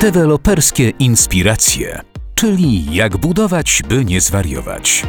Deweloperskie inspiracje, czyli jak budować, by nie zwariować.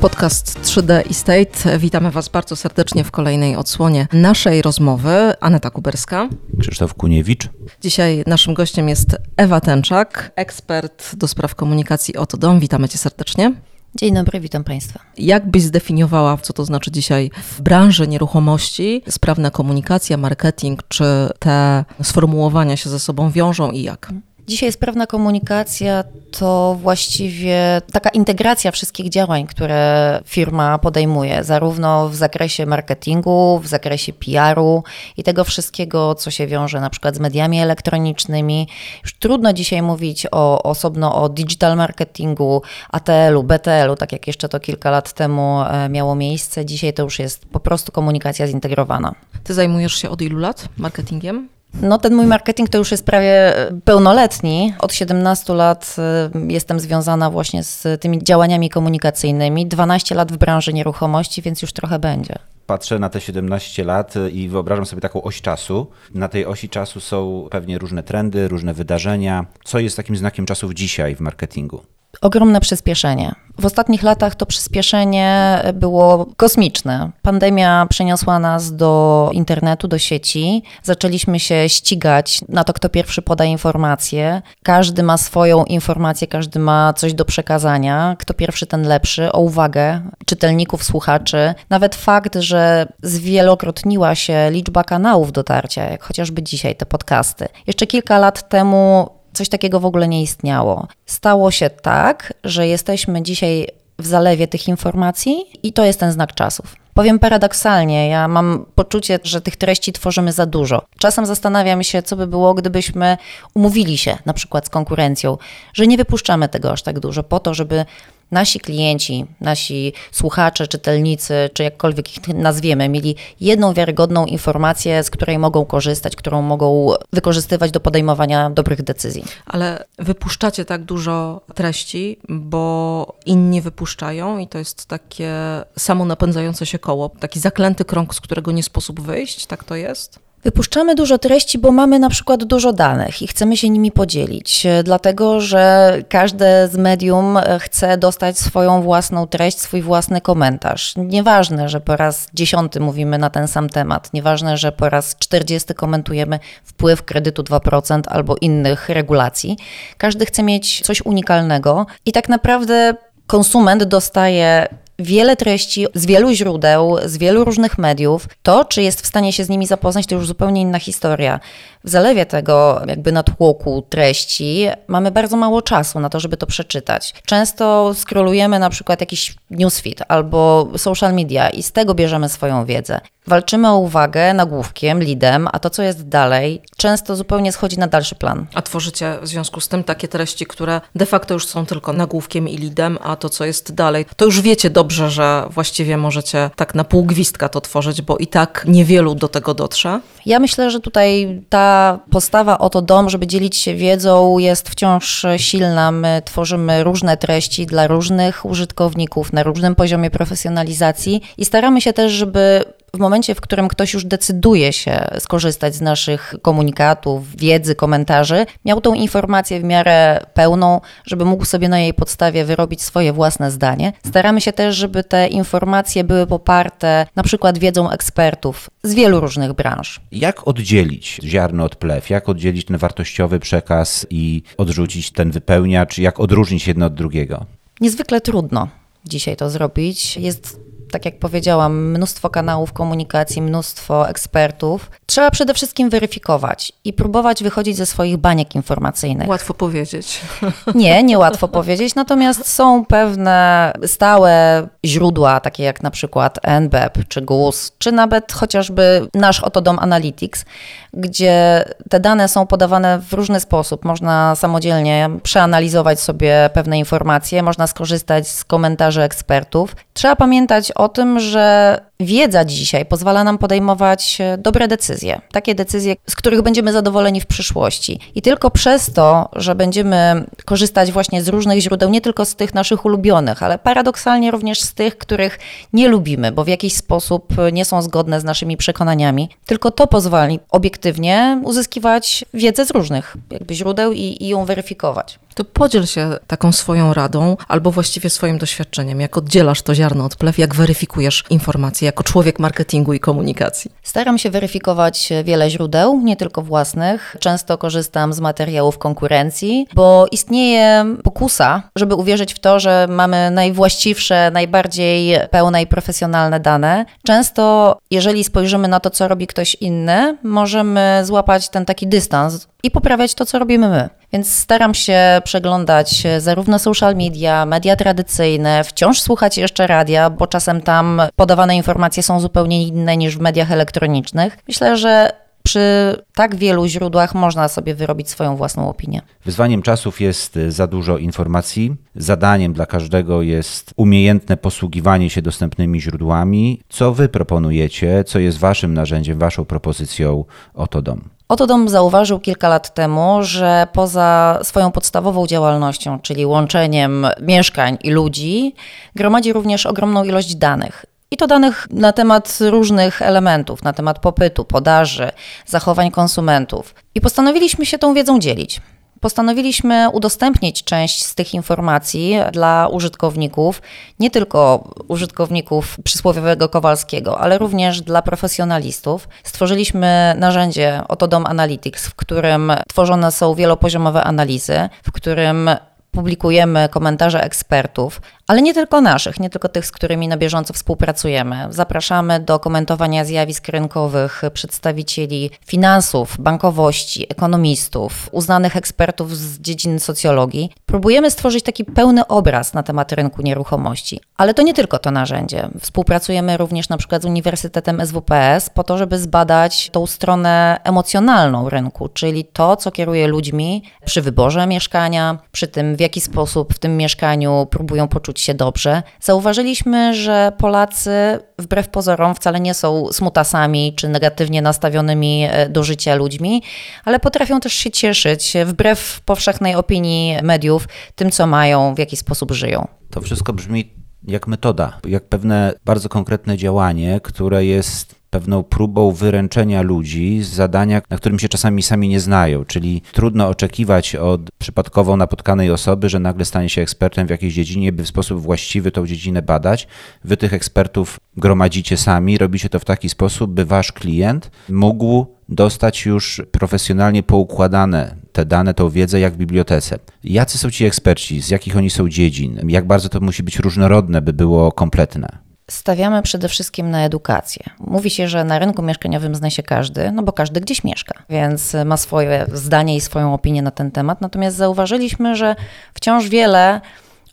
Podcast 3D Estate. Witamy Was bardzo serdecznie w kolejnej odsłonie naszej rozmowy. Aneta Kuberska. Krzysztof Kuniewicz. Dzisiaj naszym gościem jest Ewa Tęczak, ekspert do spraw komunikacji Oto Dom. Witamy Cię serdecznie. Dzień dobry, witam Państwa. Jak byś zdefiniowała, co to znaczy dzisiaj w branży nieruchomości, sprawna komunikacja, marketing, czy te sformułowania się ze sobą wiążą i jak? Dzisiaj sprawna komunikacja to właściwie taka integracja wszystkich działań, które firma podejmuje, zarówno w zakresie marketingu, w zakresie PR-u i tego wszystkiego, co się wiąże na przykład z mediami elektronicznymi. Już trudno dzisiaj mówić o, osobno o digital marketingu, ATL-u, BTL-u, tak jak jeszcze to kilka lat temu e, miało miejsce. Dzisiaj to już jest po prostu komunikacja zintegrowana. Ty zajmujesz się od ilu lat marketingiem? No ten mój marketing to już jest prawie pełnoletni. Od 17 lat y, jestem związana właśnie z tymi działaniami komunikacyjnymi. 12 lat w branży nieruchomości, więc już trochę będzie. Patrzę na te 17 lat i wyobrażam sobie taką oś czasu. Na tej osi czasu są pewnie różne trendy, różne wydarzenia. Co jest takim znakiem czasów dzisiaj w marketingu? Ogromne przyspieszenie. W ostatnich latach to przyspieszenie było kosmiczne. Pandemia przeniosła nas do internetu, do sieci. Zaczęliśmy się ścigać na to, kto pierwszy poda informację. Każdy ma swoją informację, każdy ma coś do przekazania. Kto pierwszy, ten lepszy. O uwagę czytelników, słuchaczy. Nawet fakt, że zwielokrotniła się liczba kanałów dotarcia, jak chociażby dzisiaj te podcasty. Jeszcze kilka lat temu Coś takiego w ogóle nie istniało. Stało się tak, że jesteśmy dzisiaj w zalewie tych informacji i to jest ten znak czasów. Powiem paradoksalnie, ja mam poczucie, że tych treści tworzymy za dużo. Czasem zastanawiam się, co by było, gdybyśmy umówili się na przykład z konkurencją, że nie wypuszczamy tego aż tak dużo po to, żeby nasi klienci, nasi słuchacze, czytelnicy, czy jakkolwiek ich nazwiemy, mieli jedną wiarygodną informację, z której mogą korzystać, którą mogą wykorzystywać do podejmowania dobrych decyzji. Ale wypuszczacie tak dużo treści, bo inni wypuszczają i to jest takie samo napędzające się koło, taki zaklęty krąg, z którego nie sposób wyjść, tak to jest? Wypuszczamy dużo treści, bo mamy na przykład dużo danych i chcemy się nimi podzielić, e, dlatego że każde z medium e, chce dostać swoją własną treść, swój własny komentarz. Nieważne, że po raz dziesiąty mówimy na ten sam temat, nieważne, że po raz czterdziesty komentujemy wpływ kredytu 2% albo innych regulacji. Każdy chce mieć coś unikalnego i tak naprawdę konsument dostaje wiele treści z wielu źródeł, z wielu różnych mediów. To, czy jest w stanie się z nimi zapoznać, to już zupełnie inna historia. W zalewie tego jakby natłoku treści mamy bardzo mało czasu na to, żeby to przeczytać. Często scrollujemy na przykład jakiś newsfeed albo social media i z tego bierzemy swoją wiedzę. Walczymy o uwagę nagłówkiem, lidem, a to, co jest dalej, często zupełnie schodzi na dalszy plan. A tworzycie w związku z tym takie treści, które de facto już są tylko nagłówkiem i lidem, a to, co jest dalej, to już wiecie dobrze, że właściwie możecie tak na pół gwizdka to tworzyć, bo i tak niewielu do tego dotrze? Ja myślę, że tutaj ta postawa oto dom, żeby dzielić się wiedzą, jest wciąż silna. My tworzymy różne treści dla różnych użytkowników na różnym poziomie profesjonalizacji i staramy się też, żeby w momencie, w którym ktoś już decyduje się skorzystać z naszych komunikatów, wiedzy, komentarzy, miał tą informację w miarę pełną, żeby mógł sobie na jej podstawie wyrobić swoje własne zdanie. Staramy się też, żeby te informacje były poparte na przykład wiedzą ekspertów z wielu różnych branż. Jak oddzielić ziarno od plew? Jak oddzielić ten wartościowy przekaz i odrzucić ten wypełniacz? Jak odróżnić jedno od drugiego? Niezwykle trudno dzisiaj to zrobić. Jest tak jak powiedziałam, mnóstwo kanałów komunikacji, mnóstwo ekspertów. Trzeba przede wszystkim weryfikować i próbować wychodzić ze swoich baniek informacyjnych. Łatwo powiedzieć. Nie, nie łatwo powiedzieć, natomiast są pewne stałe źródła, takie jak na przykład NBEP czy GUS, czy nawet chociażby nasz Otodom Analytics, gdzie te dane są podawane w różny sposób. Można samodzielnie przeanalizować sobie pewne informacje, można skorzystać z komentarzy ekspertów. Trzeba pamiętać o tym, że wiedza dzisiaj pozwala nam podejmować dobre decyzje, takie decyzje, z których będziemy zadowoleni w przyszłości. I tylko przez to, że będziemy korzystać właśnie z różnych źródeł, nie tylko z tych naszych ulubionych, ale paradoksalnie również z tych, których nie lubimy, bo w jakiś sposób nie są zgodne z naszymi przekonaniami, tylko to pozwoli obiektywnie uzyskiwać wiedzę z różnych jakby źródeł i, i ją weryfikować. To podziel się taką swoją radą, albo właściwie swoim doświadczeniem, jak oddzielasz to ziarno od plew, jak weryfikujesz informacje jako człowiek marketingu i komunikacji. Staram się weryfikować wiele źródeł, nie tylko własnych. Często korzystam z materiałów konkurencji, bo istnieje pokusa, żeby uwierzyć w to, że mamy najwłaściwsze, najbardziej pełne i profesjonalne dane. Często, jeżeli spojrzymy na to, co robi ktoś inny, możemy złapać ten taki dystans i poprawiać to, co robimy my. Więc staram się przeglądać zarówno social media, media tradycyjne, wciąż słuchać jeszcze radia, bo czasem tam podawane informacje są zupełnie inne niż w mediach elektronicznych. Myślę, że przy tak wielu źródłach można sobie wyrobić swoją własną opinię. Wyzwaniem czasów jest za dużo informacji. Zadaniem dla każdego jest umiejętne posługiwanie się dostępnymi źródłami. Co wy proponujecie? Co jest waszym narzędziem, waszą propozycją Oto Dom? Oto Dom zauważył kilka lat temu, że poza swoją podstawową działalnością, czyli łączeniem mieszkań i ludzi, gromadzi również ogromną ilość danych. I to danych na temat różnych elementów, na temat popytu, podaży, zachowań konsumentów. I postanowiliśmy się tą wiedzą dzielić postanowiliśmy udostępnić część z tych informacji dla użytkowników, nie tylko użytkowników przysłowiowego Kowalskiego, ale również dla profesjonalistów. Stworzyliśmy narzędzie Otodom Analytics, w którym tworzone są wielopoziomowe analizy, w którym publikujemy komentarze ekspertów, ale nie tylko naszych, nie tylko tych, z którymi na bieżąco współpracujemy. Zapraszamy do komentowania zjawisk rynkowych przedstawicieli finansów, bankowości, ekonomistów, uznanych ekspertów z dziedziny socjologii. Próbujemy stworzyć taki pełny obraz na temat rynku nieruchomości. Ale to nie tylko to narzędzie. Współpracujemy również na przykład z Uniwersytetem SWPS po to, żeby zbadać tą stronę emocjonalną rynku, czyli to, co kieruje ludźmi przy wyborze mieszkania, przy tym, w jaki sposób w tym mieszkaniu próbują poczuć się dobrze. Zauważyliśmy, że Polacy wbrew pozorom wcale nie są smutasami czy negatywnie nastawionymi e, do życia ludźmi, ale potrafią też się cieszyć, wbrew powszechnej opinii mediów, tym co mają, w jaki sposób żyją. To wszystko brzmi jak metoda, jak pewne bardzo konkretne działanie, które jest pewną próbą wyręczenia ludzi z zadania, na którym się czasami sami nie znają. Czyli trudno oczekiwać od przypadkowo napotkanej osoby, że nagle stanie się ekspertem w jakiejś dziedzinie, by w sposób właściwy tą dziedzinę badać. Wy tych ekspertów gromadzicie sami, robicie to w taki sposób, by wasz klient mógł dostać już profesjonalnie poukładane te dane, tą wiedzę jak w bibliotece. Jacy są ci eksperci, z jakich oni są dziedzin, jak bardzo to musi być różnorodne, by było kompletne? Stawiamy przede wszystkim na edukację. Mówi się, że na rynku mieszkaniowym zna się każdy, no bo każdy gdzieś mieszka, więc ma swoje zdanie i swoją opinię na ten temat. Natomiast zauważyliśmy, że wciąż wiele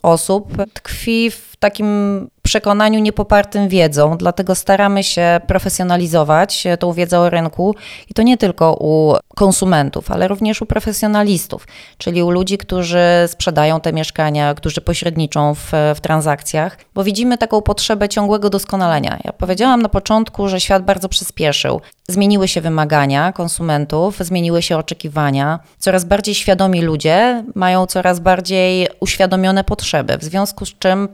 osób tkwi w takim przekonaniu niepopartym wiedzą, dlatego staramy się profesjonalizować tą wiedzę o rynku i to nie tylko u konsumentów, ale również u profesjonalistów, czyli u ludzi, którzy sprzedają te mieszkania, którzy pośredniczą w, w transakcjach, bo widzimy taką potrzebę ciągłego doskonalenia. Ja powiedziałam na początku, że świat bardzo przyspieszył. Zmieniły się wymagania konsumentów, zmieniły się oczekiwania. Coraz bardziej świadomi ludzie mają coraz bardziej uświadomione potrzeby, w związku z czym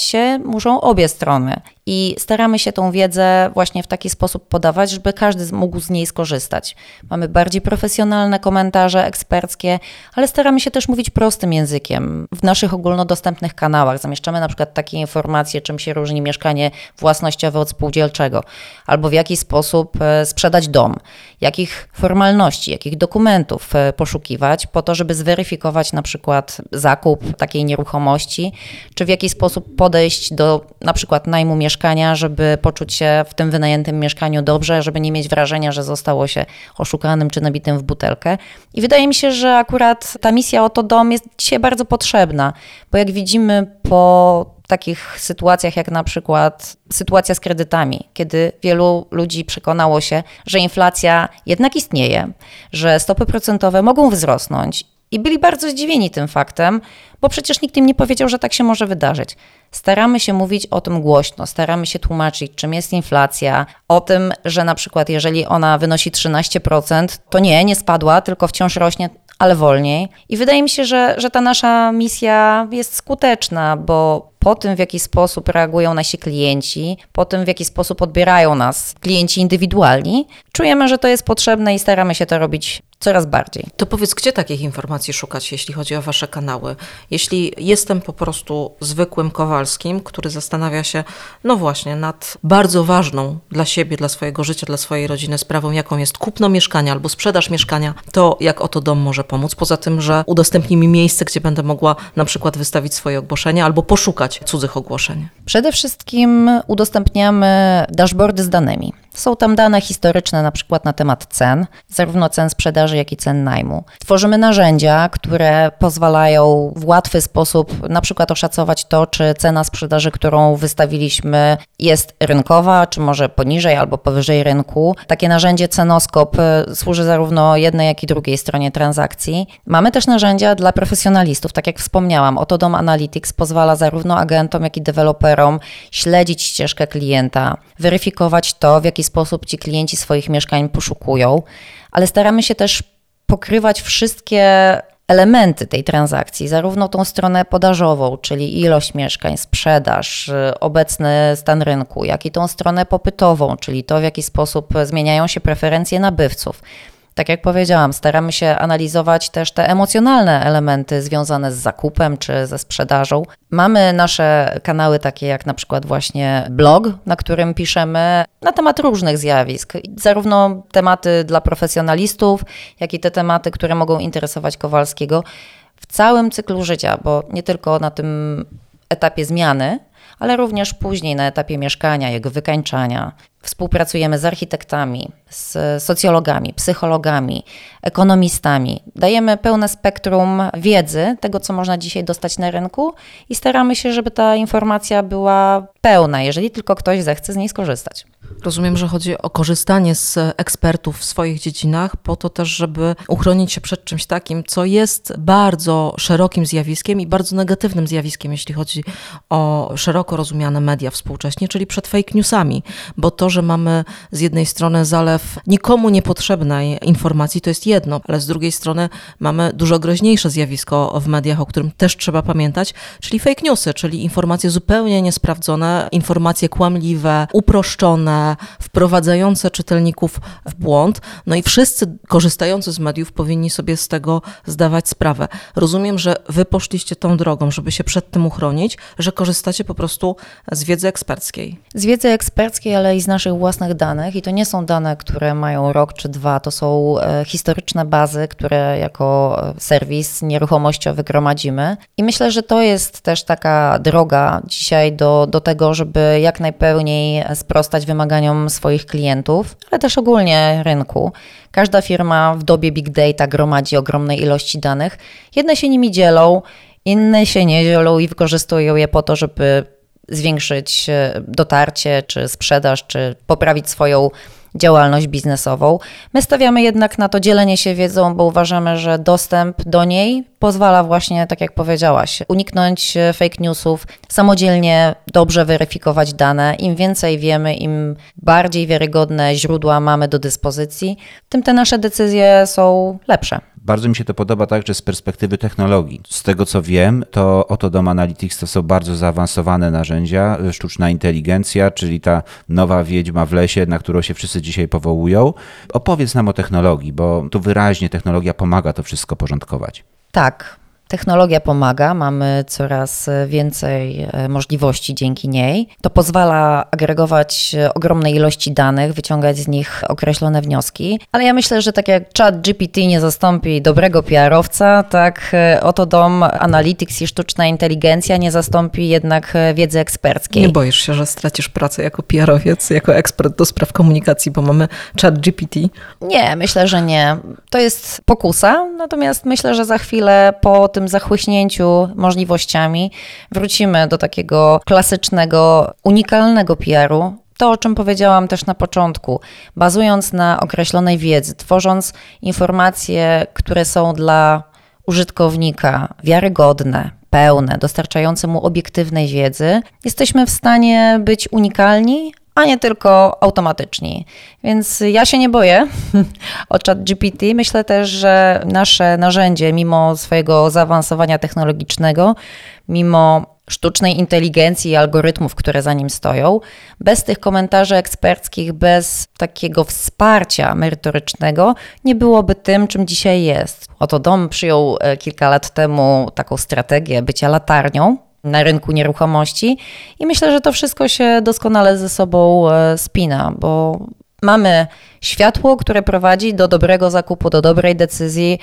się muszą obie strony. I staramy się tą wiedzę właśnie w taki sposób podawać, żeby każdy mógł z niej skorzystać. Mamy bardziej profesjonalne komentarze eksperckie, ale staramy się też mówić prostym językiem. W naszych ogólnodostępnych kanałach zamieszczamy na przykład takie informacje, czym się różni mieszkanie własnościowe od spółdzielczego, albo w jaki sposób e, sprzedać dom, jakich formalności, jakich dokumentów e, poszukiwać, po to, żeby zweryfikować na przykład zakup takiej nieruchomości, czy w jaki sposób podejść do na przykład najmu mieszkania mieszkania, żeby poczuć się w tym wynajętym mieszkaniu dobrze, żeby nie mieć wrażenia, że zostało się oszukanym czy nabitym w butelkę. I wydaje mi się, że akurat ta misja Oto Dom jest dzisiaj bardzo potrzebna, bo jak widzimy po takich sytuacjach jak na przykład sytuacja z kredytami, kiedy wielu ludzi przekonało się, że inflacja jednak istnieje, że stopy procentowe mogą wzrosnąć I byli bardzo zdziwieni tym faktem, bo przecież nikt im nie powiedział, że tak się może wydarzyć. Staramy się mówić o tym głośno, staramy się tłumaczyć, czym jest inflacja, o tym, że na przykład jeżeli ona wynosi 13%, to nie, nie spadła, tylko wciąż rośnie, ale wolniej. I wydaje mi się, że, że ta nasza misja jest skuteczna, bo po tym, w jaki sposób reagują nasi klienci, po tym, w jaki sposób odbierają nas klienci indywidualni, czujemy, że to jest potrzebne i staramy się to robić coraz bardziej. To powiedz, gdzie takich informacji szukać, jeśli chodzi o Wasze kanały? Jeśli jestem po prostu zwykłym Kowalskim, który zastanawia się, no właśnie, nad bardzo ważną dla siebie, dla swojego życia, dla swojej rodziny sprawą, jaką jest kupno mieszkania albo sprzedaż mieszkania, to jak oto dom może pomóc? Poza tym, że udostępni mi miejsce, gdzie będę mogła na przykład wystawić swoje ogłoszenie albo poszukać cudzych ogłoszeń. Przede wszystkim udostępniamy dashboardy z danymi. Są tam dane historyczne, na przykład na temat cen, zarówno cen sprzedaży, jak i cen najmu. Tworzymy narzędzia, które pozwalają w łatwy sposób na przykład oszacować to, czy cena sprzedaży, którą wystawiliśmy, jest rynkowa, czy może poniżej albo powyżej rynku. Takie narzędzie Cenoskop y, służy zarówno jednej, jak i drugiej stronie transakcji. Mamy też narzędzia dla profesjonalistów, tak jak wspomniałam. Oto Dom Analytics pozwala zarówno agentom, jak i deweloperom śledzić ścieżkę klienta, weryfikować to, w jaki sposób ci klienci swoich mieszkań poszukują, ale staramy się też pokrywać wszystkie elementy tej transakcji, zarówno tą stronę podażową, czyli ilość mieszkań, sprzedaż, obecny stan rynku, jak i tą stronę popytową, czyli to, w jaki sposób zmieniają się preferencje nabywców. Tak jak powiedziałam, staramy się analizować też te emocjonalne elementy związane z zakupem czy ze sprzedażą. Mamy nasze kanały takie jak na przykład właśnie blog, na którym piszemy na temat różnych zjawisk, zarówno tematy dla profesjonalistów, jak i te tematy, które mogą interesować Kowalskiego w całym cyklu życia, bo nie tylko na tym etapie zmiany, ale również później na etapie mieszkania, jego wykańczania. Współpracujemy z architektami, z socjologami, psychologami, ekonomistami. Dajemy pełne spektrum wiedzy, tego co można dzisiaj dostać na rynku i staramy się, żeby ta informacja była pełna, jeżeli tylko ktoś zechce z niej skorzystać. Rozumiem, że chodzi o korzystanie z ekspertów w swoich dziedzinach, po to też, żeby uchronić się przed czymś takim, co jest bardzo szerokim zjawiskiem i bardzo negatywnym zjawiskiem, jeśli chodzi o szeroko rozumiane media współcześnie, czyli przed fake newsami, bo to, że mamy z jednej strony zalew nikomu niepotrzebnej informacji, to jest jedno, ale z drugiej strony mamy dużo groźniejsze zjawisko w mediach, o którym też trzeba pamiętać, czyli fake newsy, czyli informacje zupełnie niesprawdzone, informacje kłamliwe, uproszczone, wprowadzające czytelników w błąd. No i wszyscy korzystający z mediów powinni sobie z tego zdawać sprawę. Rozumiem, że wy poszliście tą drogą, żeby się przed tym uchronić, że korzystacie po prostu z wiedzy eksperckiej. Z wiedzy eksperckiej, ale i z naszych własnych danych. I to nie są dane, które mają rok czy dwa, to są e, historyczne bazy, które jako e, serwis nieruchomościowy gromadzimy. I myślę, że to jest też taka droga dzisiaj do, do tego, żeby jak najpełniej sprostać wymaganiom swoich klientów, ale też ogólnie rynku. Każda firma w dobie big data gromadzi ogromne ilości danych. Jedne się nimi dzielą, inne się nie dzielą i wykorzystują je po to, żeby zwiększyć e, dotarcie, czy sprzedaż, czy poprawić swoją działalność biznesową. My stawiamy jednak na to dzielenie się wiedzą, bo uważamy, że dostęp do niej pozwala właśnie, tak jak powiedziałaś, uniknąć e, fake newsów, samodzielnie dobrze weryfikować dane. Im więcej wiemy, im bardziej wiarygodne źródła mamy do dyspozycji, tym te nasze decyzje są lepsze. Bardzo mi się to podoba także z perspektywy technologii. Z tego co wiem, to oto Dom Analytics to są bardzo zaawansowane narzędzia, sztuczna inteligencja, czyli ta nowa wiedźma w lesie, na którą się wszyscy dzisiaj powołują. Opowiedz nam o technologii, bo tu wyraźnie technologia pomaga to wszystko porządkować. Tak, Technologia pomaga, mamy coraz więcej e, możliwości dzięki niej. To pozwala agregować e, ogromne ilości danych, wyciągać z nich określone wnioski. Ale ja myślę, że tak jak chat GPT nie zastąpi dobrego PR-owca, tak e, oto dom Analytics i sztuczna inteligencja nie zastąpi jednak wiedzy eksperckiej. Nie boisz się, że stracisz pracę jako PR-owiec, jako ekspert do spraw komunikacji, bo mamy chat GPT? Nie, myślę, że nie. To jest pokusa, natomiast myślę, że za chwilę po tym zachłyśnięciu możliwościami wrócimy do takiego klasycznego, unikalnego PR-u, to, o czym powiedziałam też na początku, bazując na określonej wiedzy, tworząc informacje, które są dla użytkownika wiarygodne, pełne, dostarczające mu obiektywnej wiedzy, jesteśmy w stanie być unikalni, a nie tylko automatyczni. Więc ja się nie boję o ChatGPT. Myślę też, że nasze narzędzie, mimo swojego zaawansowania technologicznego, mimo sztucznej inteligencji i algorytmów, które za nim stoją, bez tych komentarzy eksperckich, bez takiego wsparcia merytorycznego, nie byłoby tym, czym dzisiaj jest. Oto dom przyjął e, kilka lat temu taką strategię bycia latarnią na rynku nieruchomości i myślę, że to wszystko się doskonale ze sobą e, spina, bo mamy światło, które prowadzi do dobrego zakupu, do dobrej decyzji,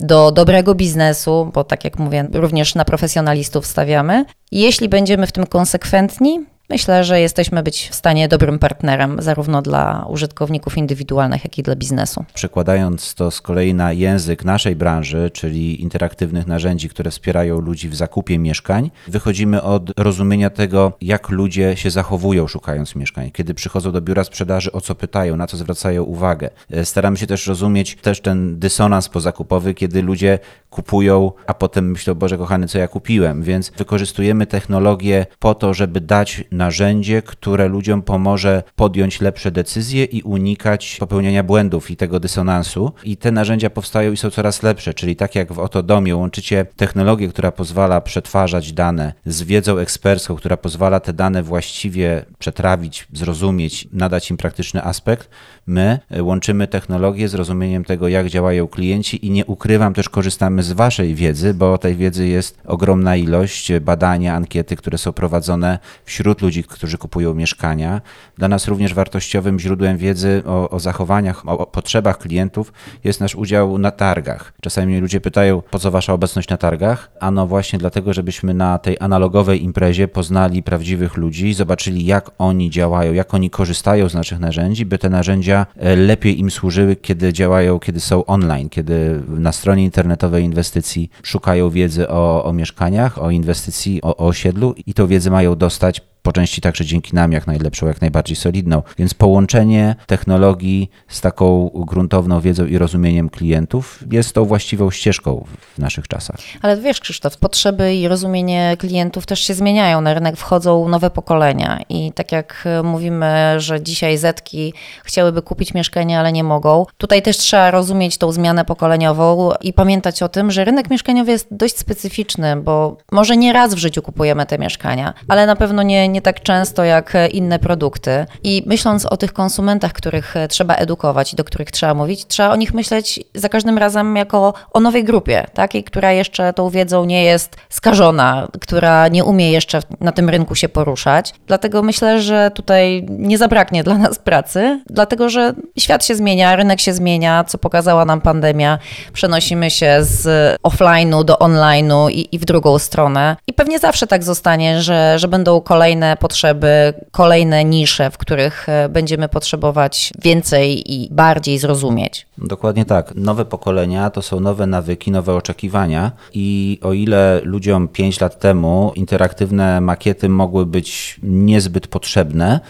do dobrego biznesu, bo tak jak mówię, również na profesjonalistów stawiamy. Jeśli będziemy w tym konsekwentni, Myślę, że jesteśmy być w stanie dobrym partnerem zarówno dla użytkowników indywidualnych, jak i dla biznesu. Przekładając to z kolei na język naszej branży, czyli interaktywnych narzędzi, które wspierają ludzi w zakupie mieszkań, wychodzimy od rozumienia tego, jak ludzie się zachowują szukając mieszkań. Kiedy przychodzą do biura sprzedaży, o co pytają, na co zwracają uwagę. E, staramy się też rozumieć też ten dysonans pozakupowy, kiedy ludzie kupują, a potem myślą, Boże kochany, co ja kupiłem. Więc wykorzystujemy technologię po to, żeby dać narzędzie, które ludziom pomoże podjąć lepsze decyzje i unikać popełniania błędów i tego dysonansu. I te narzędzia powstają i są coraz lepsze, czyli tak jak w Otodomie łączycie technologię, która pozwala przetwarzać dane z wiedzą ekspercką, która pozwala te dane właściwie przetrawić, zrozumieć, nadać im praktyczny aspekt, my łączymy technologię z rozumieniem tego, jak działają klienci i nie ukrywam, też korzystamy z Waszej wiedzy, bo tej wiedzy jest ogromna ilość, badania, ankiety, które są prowadzone wśród ludzi, którzy kupują mieszkania. Dla nas również wartościowym źródłem wiedzy o, o zachowaniach, o, o potrzebach klientów jest nasz udział na targach. Czasami ludzie pytają, po co Wasza obecność na targach? Ano właśnie dlatego, żebyśmy na tej analogowej imprezie poznali prawdziwych ludzi, zobaczyli, jak oni działają, jak oni korzystają z naszych narzędzi, by te narzędzia E, lepiej im służyły, kiedy działają, kiedy są online, kiedy na stronie internetowej inwestycji szukają wiedzy o, o mieszkaniach, o inwestycji, o, o osiedlu i tą wiedzę mają dostać po części także dzięki nam jak najlepszą, jak najbardziej solidną. Więc połączenie technologii z taką gruntowną wiedzą i rozumieniem klientów jest tą właściwą ścieżką w naszych czasach. Ale wiesz, Krzysztof, potrzeby i rozumienie klientów też się zmieniają. Na rynek wchodzą nowe pokolenia i tak jak mówimy, że dzisiaj Zetki chciałyby kupić mieszkanie, ale nie mogą, tutaj też trzeba rozumieć tą zmianę pokoleniową i pamiętać o tym, że rynek mieszkaniowy jest dość specyficzny, bo może nie raz w życiu kupujemy te mieszkania, ale na pewno nie, nie tak często jak inne produkty. I myśląc o tych konsumentach, których trzeba edukować i do których trzeba mówić, trzeba o nich myśleć za każdym razem jako o nowej grupie, takiej, która jeszcze tą wiedzą nie jest skażona, która nie umie jeszcze na tym rynku się poruszać. Dlatego myślę, że tutaj nie zabraknie dla nas pracy, dlatego że świat się zmienia, rynek się zmienia, co pokazała nam pandemia. Przenosimy się z offline'u do online'u i, i w drugą stronę. I pewnie zawsze tak zostanie, że, że będą kolejne kolejne potrzeby, kolejne nisze, w których e, będziemy potrzebować więcej i bardziej zrozumieć. Dokładnie tak. Nowe pokolenia to są nowe nawyki, nowe oczekiwania i o ile ludziom 5 lat temu interaktywne makiety mogły być niezbyt potrzebne,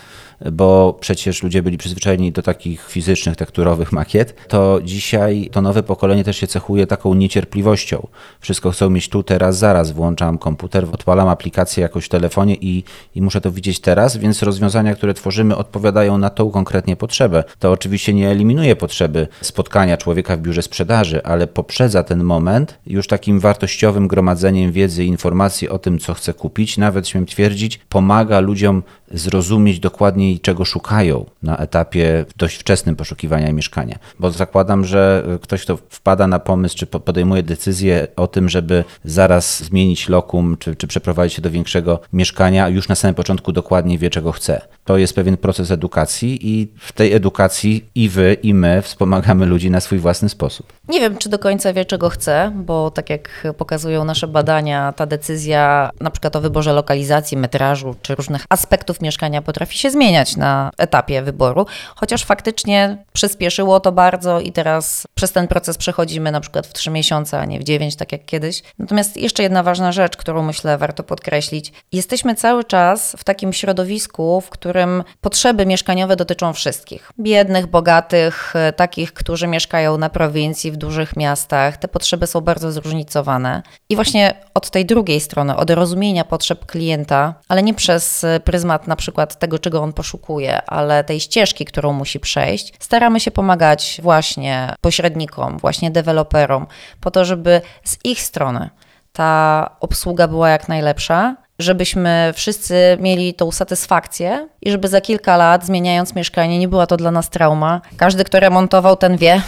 bo przecież ludzie byli przyzwyczajeni do takich fizycznych, tekturowych makiet, to dzisiaj to nowe pokolenie też się cechuje taką niecierpliwością. Wszystko chcą mieć tu, teraz, zaraz. Włączam komputer, odpalam aplikację jakoś w telefonie i, i muszę to widzieć teraz, więc rozwiązania, które tworzymy, odpowiadają na tą konkretnie potrzebę. To oczywiście nie eliminuje potrzeby spotkania człowieka w biurze sprzedaży, ale poprzedza ten moment już takim wartościowym gromadzeniem wiedzy i informacji o tym, co chce kupić. Nawet śmiem twierdzić, pomaga ludziom zrozumieć dokładniej, czego szukają na etapie dość wczesnym poszukiwania mieszkania. Bo zakładam, że ktoś, kto wpada na pomysł, czy podejmuje decyzję o tym, żeby zaraz zmienić lokum, czy, czy przeprowadzić się do większego mieszkania, już na samym początku dokładnie wie, czego chce. To jest pewien proces edukacji i w tej edukacji i wy, i my wspomagamy ludzi na swój własny sposób. Nie wiem, czy do końca wie, czego chce, bo tak jak pokazują nasze badania, ta decyzja na przykład o wyborze lokalizacji, metrażu, czy różnych aspektów mieszkania potrafi się zmieniać na etapie wyboru, chociaż faktycznie przyspieszyło to bardzo i teraz przez ten proces przechodzimy na przykład w 3 miesiące, a nie w 9, tak jak kiedyś. Natomiast jeszcze jedna ważna rzecz, którą myślę warto podkreślić. Jesteśmy cały czas w takim środowisku, w którym potrzeby mieszkaniowe dotyczą wszystkich. Biednych, bogatych, takich, którzy mieszkają na prowincji, w dużych miastach. Te potrzeby są bardzo zróżnicowane. I właśnie od tej drugiej strony, od rozumienia potrzeb klienta, ale nie przez pryzmat na przykład tego, czego on poszukuje, ale tej ścieżki, którą musi przejść, staramy się pomagać właśnie pośrednikom, właśnie deweloperom, po to, żeby z ich strony ta obsługa była jak najlepsza, żebyśmy wszyscy mieli tą satysfakcję i żeby za kilka lat, zmieniając mieszkanie, nie była to dla nas trauma. Każdy, kto remontował, ten wie.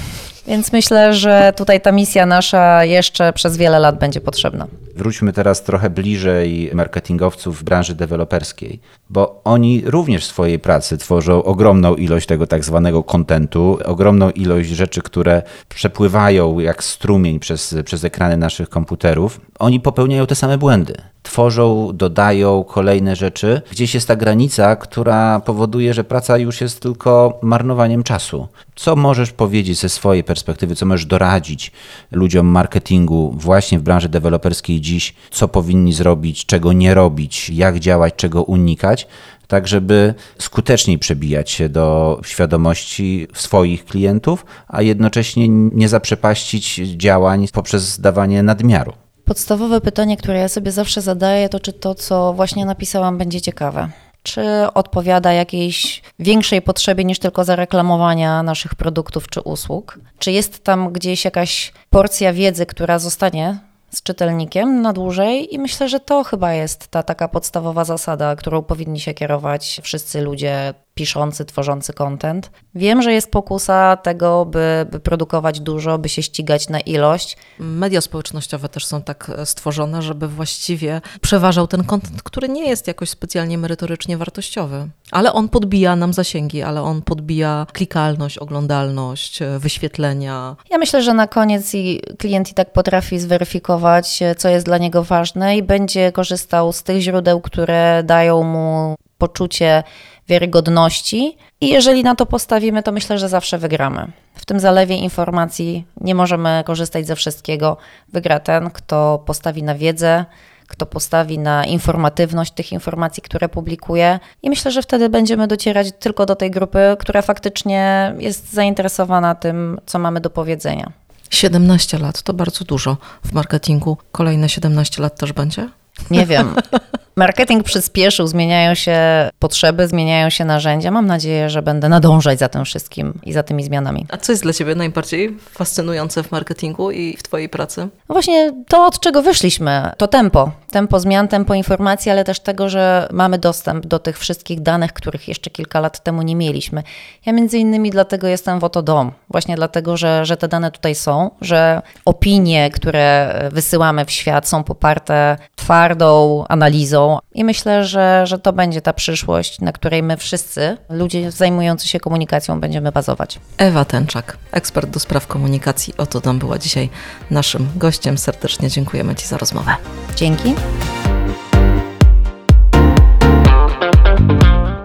Więc myślę, że tutaj ta misja nasza jeszcze przez wiele lat będzie potrzebna. Wróćmy teraz trochę bliżej marketingowców w branży deweloperskiej, bo oni również w swojej pracy tworzą ogromną ilość tego tak zwanego kontentu, ogromną ilość rzeczy, które przepływają jak strumień przez, przez ekrany naszych komputerów. Oni popełniają te same błędy tworzą, dodają kolejne rzeczy. Gdzieś jest ta granica, która powoduje, że praca już jest tylko marnowaniem czasu. Co możesz powiedzieć ze swojej perspektywy, co możesz doradzić ludziom marketingu właśnie w branży deweloperskiej dziś, co powinni zrobić, czego nie robić, jak działać, czego unikać? tak żeby skuteczniej przebijać się do świadomości swoich klientów, a jednocześnie nie zaprzepaścić działań poprzez dawanie nadmiaru. Podstawowe pytanie, które ja sobie zawsze zadaję, to czy to, co właśnie napisałam, będzie ciekawe. Czy odpowiada jakiejś większej potrzebie niż tylko zareklamowania naszych produktów czy usług? Czy jest tam gdzieś jakaś porcja wiedzy, która zostanie z czytelnikiem na dłużej i myślę, że to chyba jest ta taka podstawowa zasada, którą powinni się kierować wszyscy ludzie piszący, tworzący content. Wiem, że jest pokusa tego, by, by produkować dużo, by się ścigać na ilość. Media społecznościowe też są tak e, stworzone, żeby właściwie przeważał ten content, który nie jest jakoś specjalnie merytorycznie wartościowy. Ale on podbija nam zasięgi, ale on podbija klikalność, oglądalność, e, wyświetlenia. Ja myślę, że na koniec i klient i tak potrafi zweryfikować, e, co jest dla niego ważne i będzie korzystał z tych źródeł, które dają mu poczucie wiarygodności. I jeżeli na to postawimy, to myślę, że zawsze wygramy. W tym zalewie informacji nie możemy korzystać ze wszystkiego. Wygra ten, kto postawi na wiedzę, kto postawi na informatywność tych informacji, które publikuje. I myślę, że wtedy będziemy docierać tylko do tej grupy, która faktycznie jest zainteresowana tym, co mamy do powiedzenia. 17 lat to bardzo dużo w marketingu. Kolejne 17 lat też będzie? Nie wiem. Marketing przyspieszył, zmieniają się potrzeby, zmieniają się narzędzia. Mam nadzieję, że będę nadążać za tym wszystkim i za tymi zmianami. A co jest dla Ciebie najbardziej fascynujące w marketingu i w Twojej pracy? No właśnie to, od czego wyszliśmy, to tempo. Tempo zmian, tempo informacji, ale też tego, że mamy dostęp do tych wszystkich danych, których jeszcze kilka lat temu nie mieliśmy. Ja między innymi dlatego jestem w Oto Dom. Właśnie dlatego, że, że te dane tutaj są, że opinie, które wysyłamy w świat są poparte twardą analizą, i myślę, że, że to będzie ta przyszłość, na której my wszyscy, ludzie zajmujący się komunikacją, będziemy bazować. Ewa Tęczak, ekspert do spraw komunikacji. Oto tam była dzisiaj naszym gościem. Serdecznie dziękujemy Ci za rozmowę. Dzięki.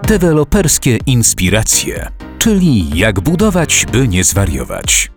Deweloperskie inspiracje, czyli jak budować, by nie zwariować.